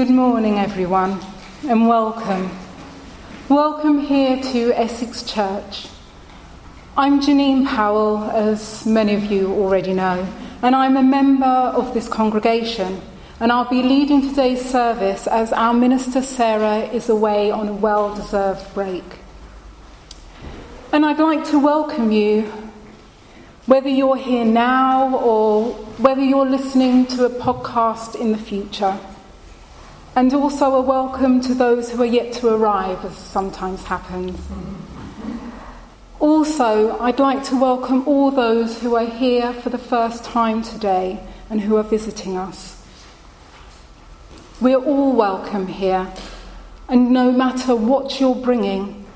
Good morning, everyone, and welcome. Welcome here to Essex Church. I'm Janine Powell, as many of you already know, and I'm a member of this congregation. And I'll be leading today's service as our minister Sarah is away on a well deserved break. And I'd like to welcome you, whether you're here now or whether you're listening to a podcast in the future. And also a welcome to those who are yet to arrive, as sometimes happens. Also, I'd like to welcome all those who are here for the first time today and who are visiting us. We're all welcome here, and no matter what you're bringing,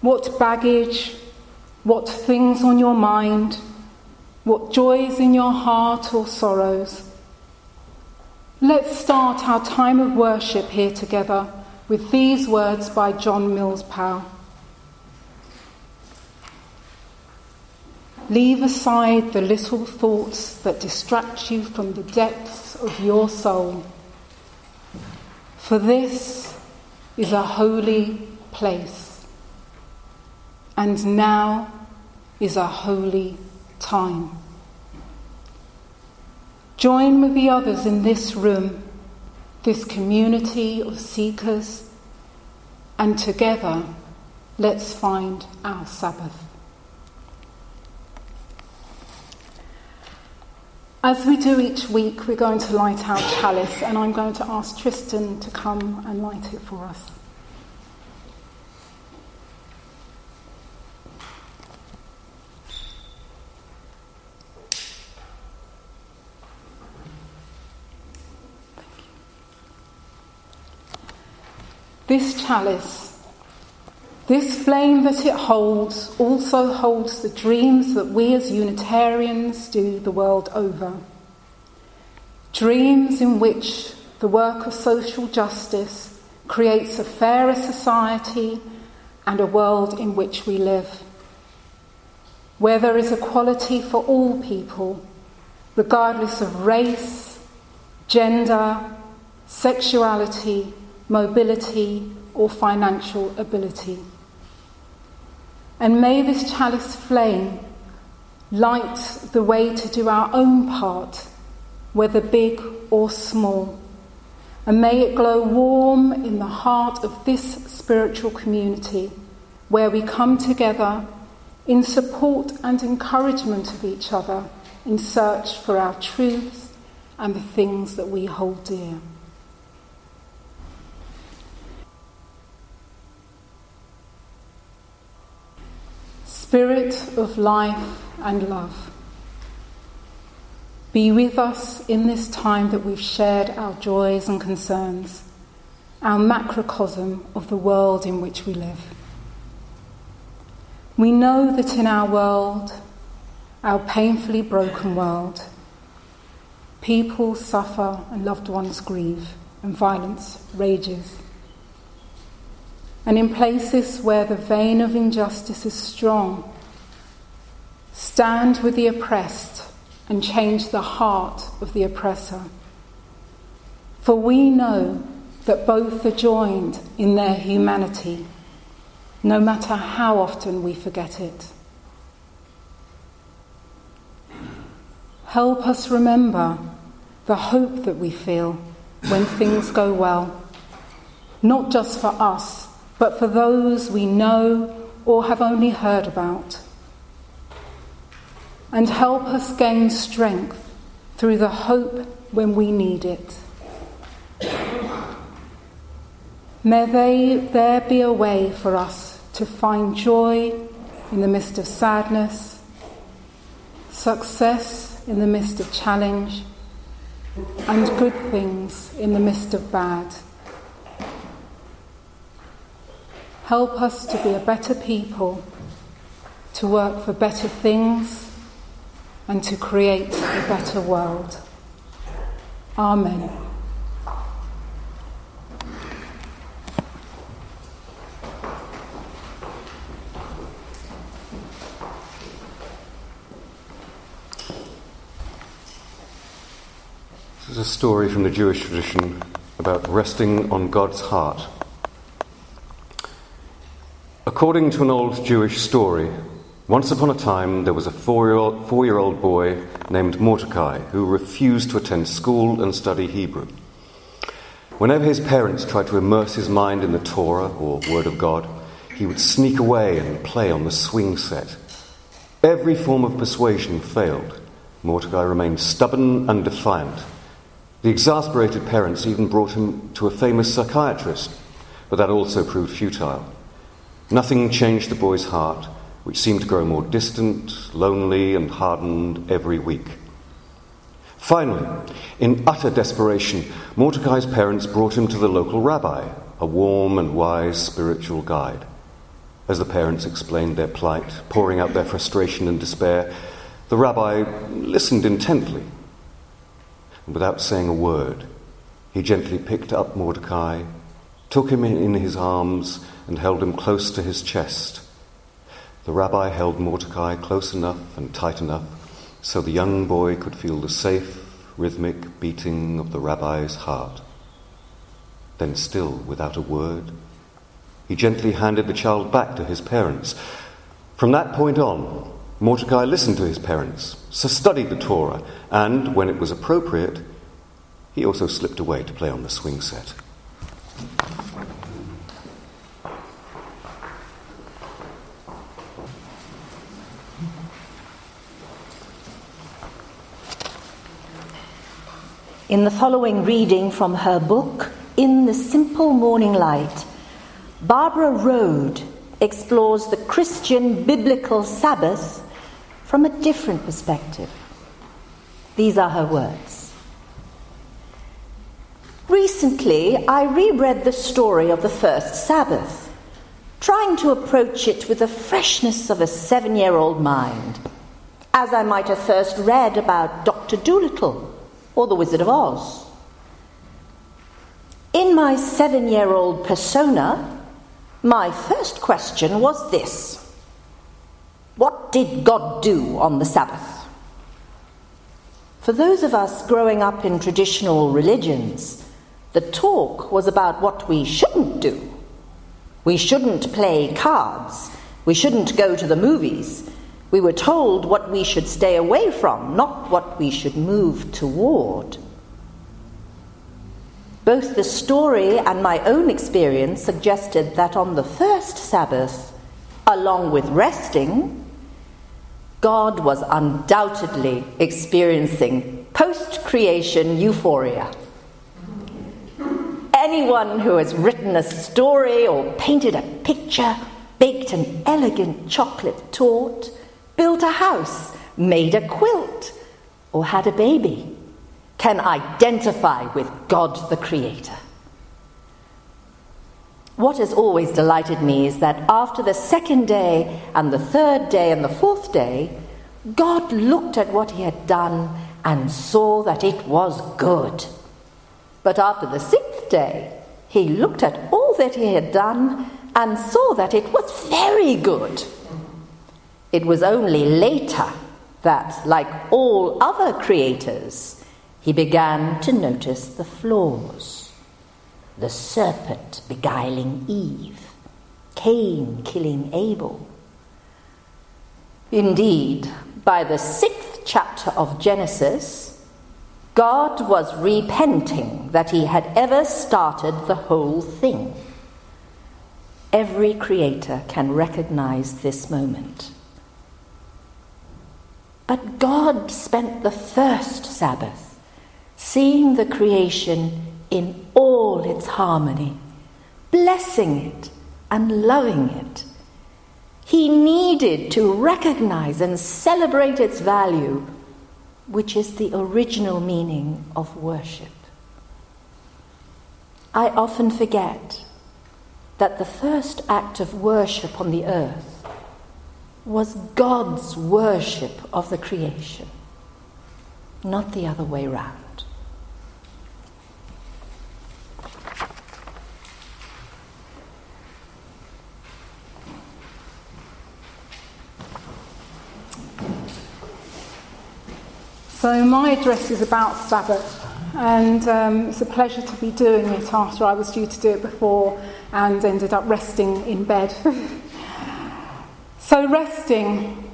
what baggage, what things on your mind, what joys in your heart or sorrows, Let's start our time of worship here together with these words by John Mills Powell. Leave aside the little thoughts that distract you from the depths of your soul. For this is a holy place, and now is a holy time. Join with the others in this room, this community of seekers, and together let's find our Sabbath. As we do each week, we're going to light our chalice, and I'm going to ask Tristan to come and light it for us. This chalice, this flame that it holds, also holds the dreams that we as Unitarians do the world over. Dreams in which the work of social justice creates a fairer society and a world in which we live, where there is equality for all people, regardless of race, gender, sexuality, mobility, or financial ability. And may this chalice flame light the way to do our own part, whether big or small. And may it glow warm in the heart of this spiritual community where we come together in support and encouragement of each other in search for our truths and the things that we hold dear. Spirit of life and love, be with us in this time that we've shared our joys and concerns, our macrocosm of the world in which we live. We know that in our world, our painfully broken world, people suffer and loved ones grieve, and violence rages. And in places where the vein of injustice is strong, stand with the oppressed and change the heart of the oppressor. For we know that both are joined in their humanity, no matter how often we forget it. Help us remember the hope that we feel when things go well, not just for us but for those we know or have only heard about. And help us gain strength through the hope when we need it. May they, there be a way for us to find joy in the midst of sadness, success in the midst of challenge, and good things in the midst of bad. Help us to be a better people, to work for better things, and to create a better world. Amen. This is a story from the Jewish tradition about resting on God's heart. According to an old Jewish story, once upon a time there was a four year old boy named Mordecai who refused to attend school and study Hebrew. Whenever his parents tried to immerse his mind in the Torah or Word of God, he would sneak away and play on the swing set. Every form of persuasion failed. Mordecai remained stubborn and defiant. The exasperated parents even brought him to a famous psychiatrist, but that also proved futile. Nothing changed the boy's heart, which seemed to grow more distant, lonely, and hardened every week. Finally, in utter desperation, Mordecai's parents brought him to the local rabbi, a warm and wise spiritual guide. As the parents explained their plight, pouring out their frustration and despair, the rabbi listened intently. And without saying a word, he gently picked up Mordecai, took him in his arms, and held him close to his chest. The rabbi held Mordecai close enough and tight enough so the young boy could feel the safe, rhythmic beating of the rabbi's heart. Then, still without a word, he gently handed the child back to his parents. From that point on, Mordecai listened to his parents, so studied the Torah, and, when it was appropriate, he also slipped away to play on the swing set. In the following reading from her book, In the Simple Morning Light, Barbara Rohde explores the Christian biblical Sabbath from a different perspective. These are her words. Recently, I reread the story of the first Sabbath, trying to approach it with the freshness of a seven year old mind, as I might have first read about Dr. Dolittle or The Wizard of Oz. In my seven year old persona, my first question was this What did God do on the Sabbath? For those of us growing up in traditional religions, the talk was about what we shouldn't do. We shouldn't play cards. We shouldn't go to the movies. We were told what we should stay away from, not what we should move toward. Both the story and my own experience suggested that on the first Sabbath, along with resting, God was undoubtedly experiencing post creation euphoria. Anyone who has written a story or painted a picture, baked an elegant chocolate torte, built a house, made a quilt, or had a baby can identify with God the Creator. What has always delighted me is that after the second day, and the third day, and the fourth day, God looked at what He had done and saw that it was good. But after the sixth day, He looked at all that He had done and saw that it was very good. It was only later that, like all other creators, he began to notice the flaws. The serpent beguiling Eve, Cain killing Abel. Indeed, by the sixth chapter of Genesis, God was repenting that he had ever started the whole thing. Every creator can recognize this moment. But God spent the first Sabbath seeing the creation in all its harmony, blessing it and loving it. He needed to recognize and celebrate its value, which is the original meaning of worship. I often forget that the first act of worship on the earth was God's worship of the creation, not the other way round. So, my address is about Sabbath. and um, it's a pleasure to be doing it after I was due to do it before and ended up resting in bed. resting,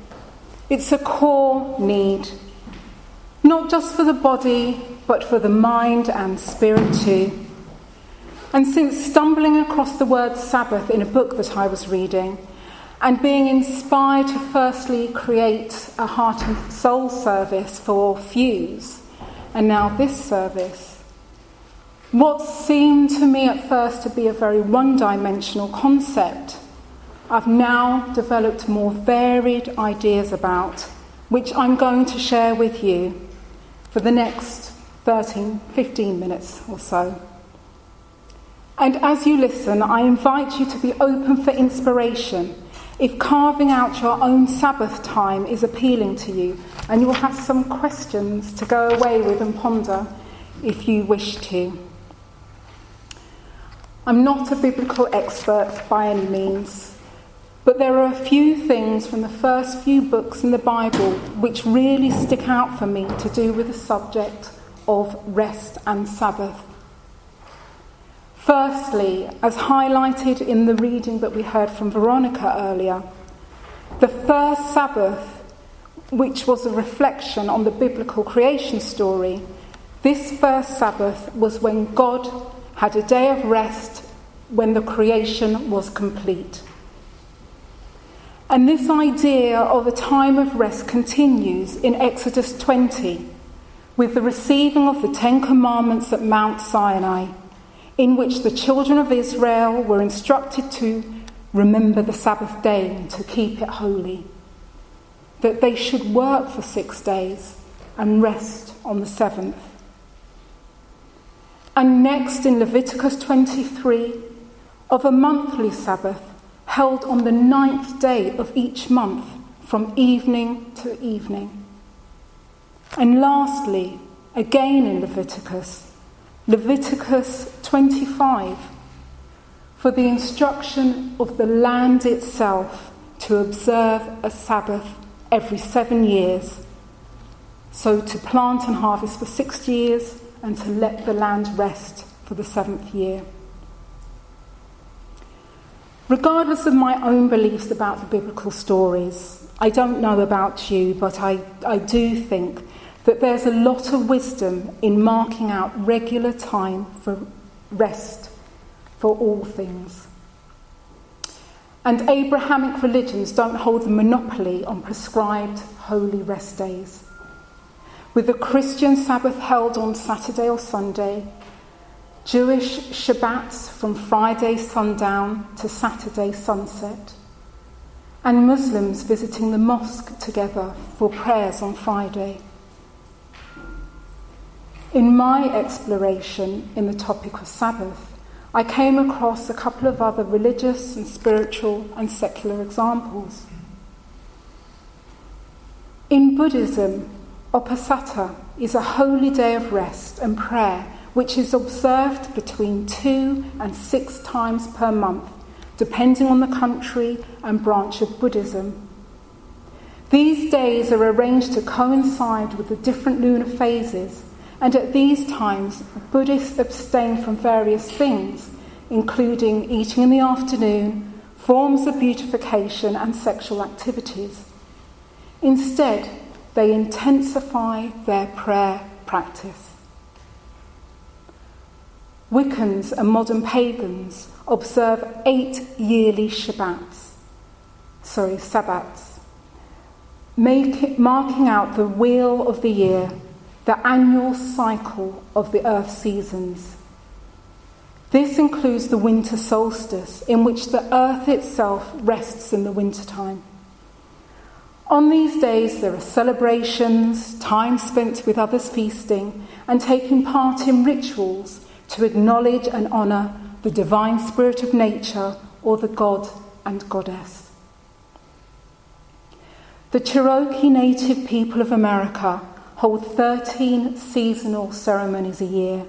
it's a core need, not just for the body, but for the mind and spirit too. And since stumbling across the word Sabbath in a book that I was reading, and being inspired to firstly create a heart and soul service for Fuse, and now this service, what seemed to me at first to be a very one dimensional concept, I've now developed more varied ideas about, which I'm going to share with you for the next 13, 15 minutes or so. And as you listen, I invite you to be open for inspiration. If carving out your own Sabbath time is appealing to you, and you'll have some questions to go away with and ponder if you wish to. I'm not a biblical expert by any means, but there are a few things from the first few books in the Bible which really stick out for me to do with the subject of rest and Sabbath. Firstly, as highlighted in the reading that we heard from Veronica earlier, the first Sabbath, which was a reflection on the biblical creation story, this first Sabbath was when God had a day of rest when the creation was complete. And this idea of a time of rest continues in Exodus 20 with the receiving of the Ten Commandments at Mount Sinai in which the children of Israel were instructed to remember the Sabbath day and to keep it holy, that they should work for six days and rest on the seventh. And next in Leviticus 23, of a monthly Sabbath held on the ninth day of each month from evening to evening. And lastly, again in Leviticus, Leviticus 25 for the instruction of the land itself to observe a Sabbath every seven years. So to plant and harvest for six years and to let the land rest for the seventh year. Regardless of my own beliefs about the biblical stories, I don't know about you, but I, I do think that there's a lot of wisdom in marking out regular time for rest for all things. And Abrahamic religions don't hold the monopoly on prescribed holy rest days. With the Christian Sabbath held on Saturday or Sunday, Jewish Shabbats from Friday sundown to Saturday sunset, and Muslims visiting the mosque together for prayers on Friday. In my exploration in the topic of Sabbath, I came across a couple of other religious and spiritual and secular examples. In Buddhism, Uposatha is a holy day of rest and prayer which is observed between two and six times per month, depending on the country and branch of Buddhism. These days are arranged to coincide with the different lunar phases and at these times, Buddhists abstain from various things, including eating in the afternoon, forms of beautification, and sexual activities. Instead, they intensify their prayer practice. Wiccans and modern pagans observe eight yearly Shabbats, sorry, Sabbats, make, marking out the wheel of the year the annual cycle of the Earth seasons. This includes the winter solstice, in which the Earth itself rests in the wintertime. On these days, there are celebrations, time spent with others feasting, and taking part in rituals to acknowledge and honour the divine spirit of nature or the god and goddess. The Cherokee Native people of America hold 13 seasonal ceremonies a year,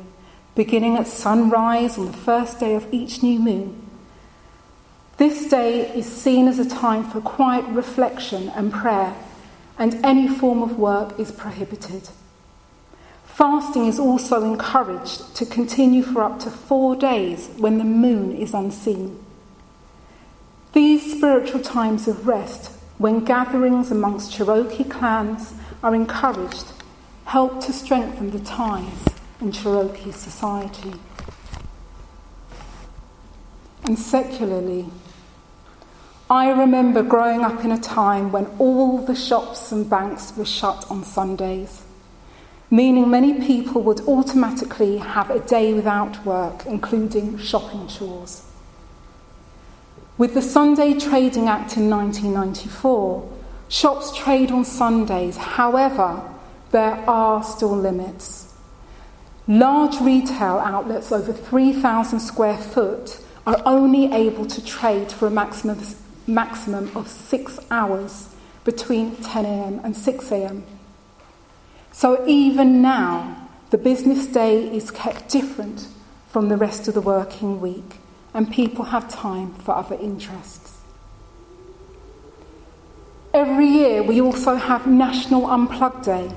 beginning at sunrise on the first day of each new moon. This day is seen as a time for quiet reflection and prayer, and any form of work is prohibited. Fasting is also encouraged to continue for up to four days when the moon is unseen. These spiritual times of rest, when gatherings amongst Cherokee clans are encouraged, help to strengthen the ties in Cherokee society. And secularly, I remember growing up in a time when all the shops and banks were shut on Sundays meaning many people would automatically have a day without work, including shopping chores. With the Sunday Trading Act in 1994, shops trade on Sundays, however, there are still limits. Large retail outlets over 3,000 square foot are only able to trade for a maximum, maximum of six hours between 10am and 6am. So even now, the business day is kept different from the rest of the working week, and people have time for other interests. Every year, we also have National Unplug Day.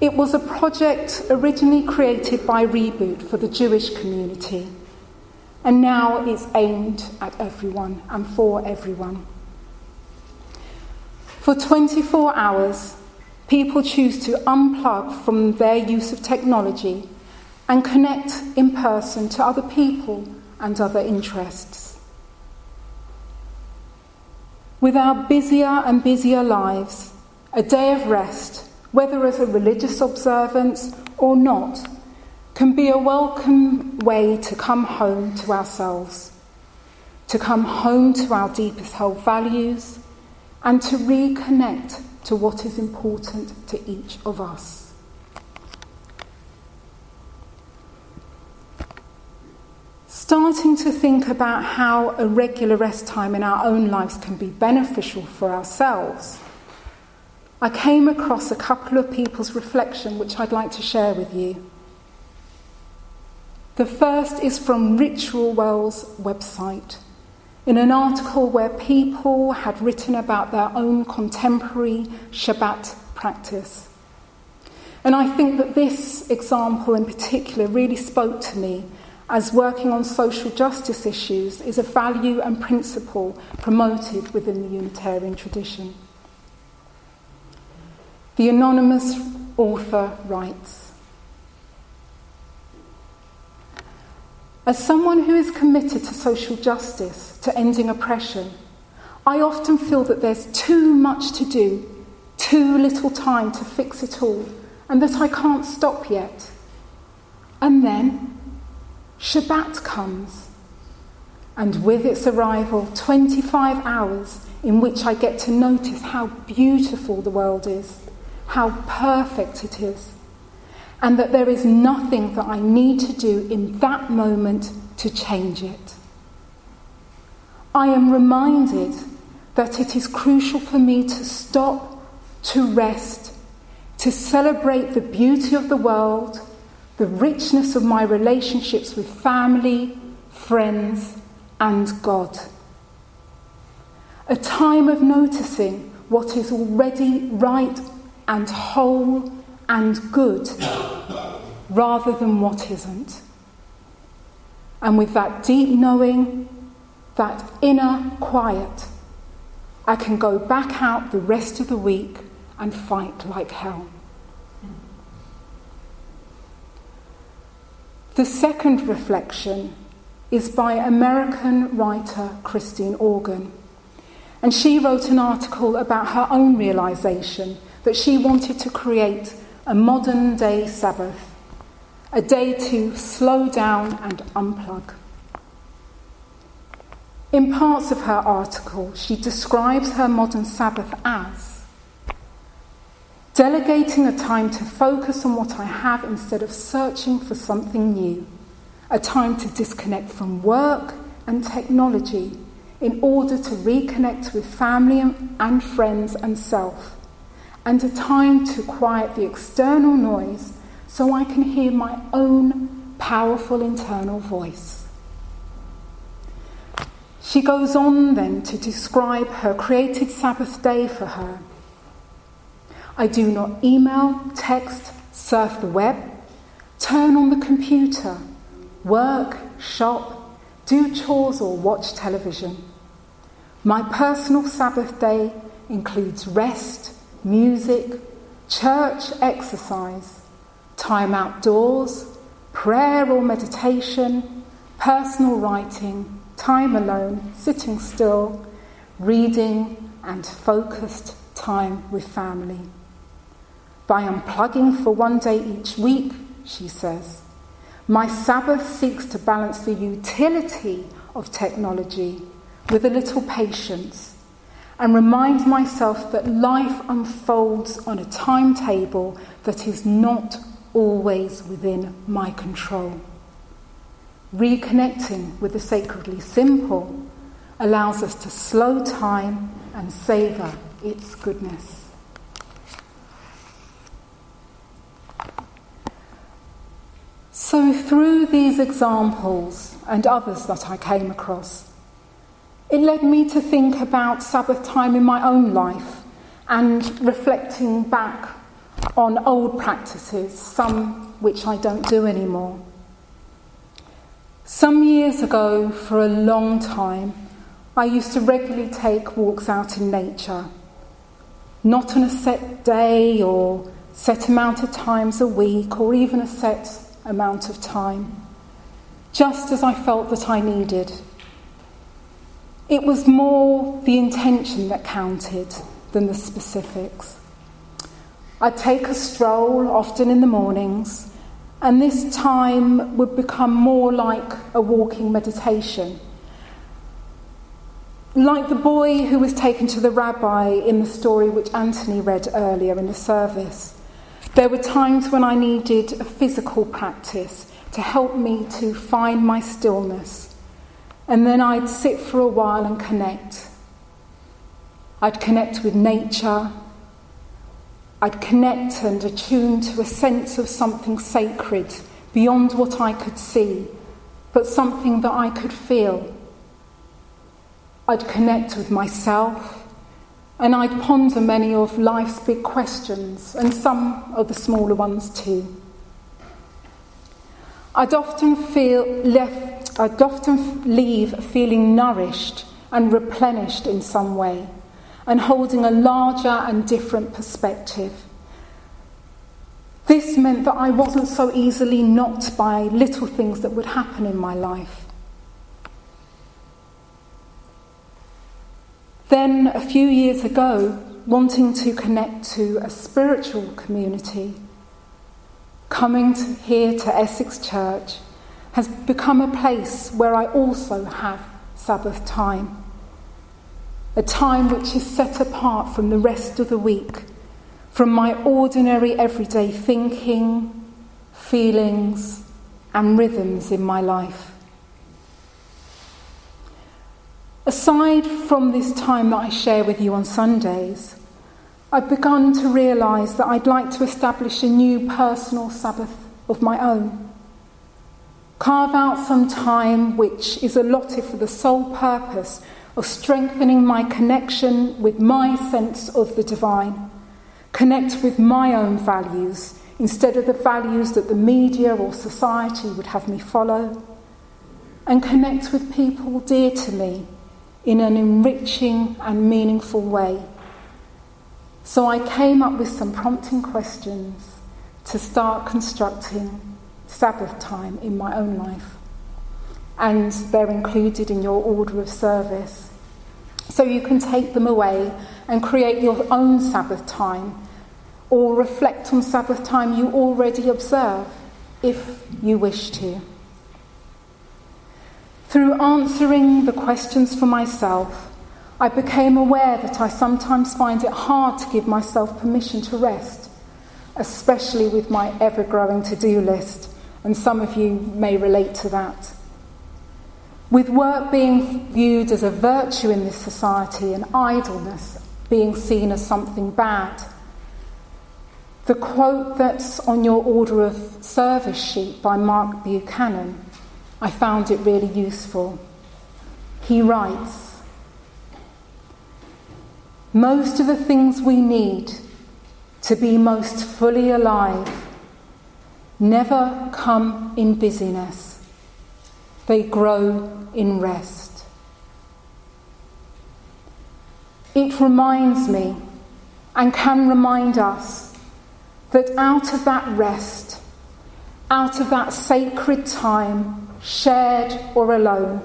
It was a project originally created by Reboot for the Jewish community, and now it's aimed at everyone and for everyone. For 24 hours, People choose to unplug from their use of technology and connect in person to other people and other interests. With our busier and busier lives, a day of rest, whether as a religious observance or not, can be a welcome way to come home to ourselves, to come home to our deepest held values, and to reconnect to what is important to each of us. Starting to think about how a regular rest time in our own lives can be beneficial for ourselves, I came across a couple of people's reflection which I'd like to share with you. The first is from Ritualwell's website in an article where people had written about their own contemporary Shabbat practice. And I think that this example in particular really spoke to me as working on social justice issues is a value and principle promoted within the Unitarian tradition. The anonymous author writes As someone who is committed to social justice, to ending oppression, I often feel that there's too much to do, too little time to fix it all, and that I can't stop yet. And then Shabbat comes, and with its arrival, 25 hours in which I get to notice how beautiful the world is, how perfect it is, and that there is nothing that I need to do in that moment to change it. I am reminded that it is crucial for me to stop, to rest, to celebrate the beauty of the world, the richness of my relationships with family, friends, and God. A time of noticing what is already right and whole and good rather than what isn't. And with that deep knowing, that inner quiet, I can go back out the rest of the week and fight like hell. The second reflection is by American writer Christine Organ. And she wrote an article about her own realization that she wanted to create a modern day Sabbath, a day to slow down and unplug. In parts of her article, she describes her modern Sabbath as delegating a time to focus on what I have instead of searching for something new, a time to disconnect from work and technology in order to reconnect with family and friends and self and a time to quiet the external noise so I can hear my own powerful internal voice. She goes on then to describe her created Sabbath day for her. I do not email, text, surf the web, turn on the computer, work, shop, do chores, or watch television. My personal Sabbath day includes rest, music, church exercise, time outdoors, prayer or meditation, personal writing, time alone, sitting still, reading, and focused time with family. By unplugging for one day each week, she says, my Sabbath seeks to balance the utility of technology with a little patience and remind myself that life unfolds on a timetable that is not always within my control. Reconnecting with the sacredly simple allows us to slow time and savour its goodness. So, through these examples and others that I came across, it led me to think about Sabbath time in my own life and reflecting back on old practices, some which I don't do anymore. Some years ago, for a long time, I used to regularly take walks out in nature, not on a set day or set amount of times a week or even a set amount of time, just as I felt that I needed. It was more the intention that counted than the specifics. I'd take a stroll, often in the mornings, and this time would become more like a walking meditation. Like the boy who was taken to the rabbi in the story which Anthony read earlier in the service, there were times when I needed a physical practice to help me to find my stillness and then I'd sit for a while and connect. I'd connect with nature. I'd connect and attune to a sense of something sacred beyond what I could see, but something that I could feel. I'd connect with myself and I'd ponder many of life's big questions and some of the smaller ones too. I'd often feel left I'd often leave feeling nourished and replenished in some way and holding a larger and different perspective. This meant that I wasn't so easily knocked by little things that would happen in my life. Then, a few years ago, wanting to connect to a spiritual community, coming to, here to Essex Church has become a place where I also have Sabbath time. A time which is set apart from the rest of the week, from my ordinary everyday thinking, feelings, and rhythms in my life. Aside from this time that I share with you on Sundays, I've begun to realise that I'd like to establish a new personal Sabbath of my own. Carve out some time which is allotted for the sole purpose of strengthening my connection with my sense of the divine. Connect with my own values instead of the values that the media or society would have me follow. And connect with people dear to me in an enriching and meaningful way. So I came up with some prompting questions to start constructing Sabbath time in my own life. And they're included in your order of service. So you can take them away and create your own Sabbath time or reflect on Sabbath time you already observe if you wish to. Through answering the questions for myself, I became aware that I sometimes find it hard to give myself permission to rest, especially with my ever growing to do list and some of you may relate to that. With work being viewed as a virtue in this society and idleness being seen as something bad, the quote that's on your order of service sheet by Mark Buchanan, I found it really useful. He writes Most of the things we need to be most fully alive never come in busyness, they grow in rest. It reminds me and can remind us that out of that rest, out of that sacred time, shared or alone,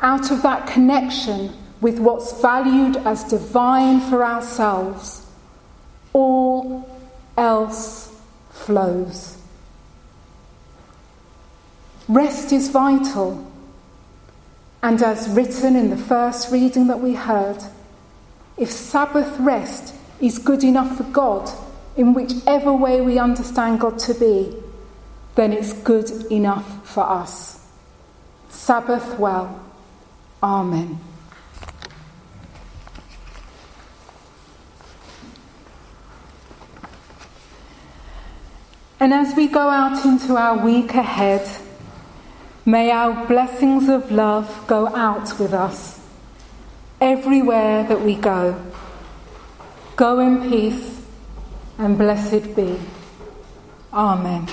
out of that connection with what's valued as divine for ourselves, all else flows. Rest is vital, and as written in the first reading that we heard, if Sabbath rest is good enough for God, in whichever way we understand God to be, then it's good enough for us. Sabbath well. Amen. And as we go out into our week ahead, may our blessings of love go out with us everywhere that we go. Go in peace and blessed be. Amen.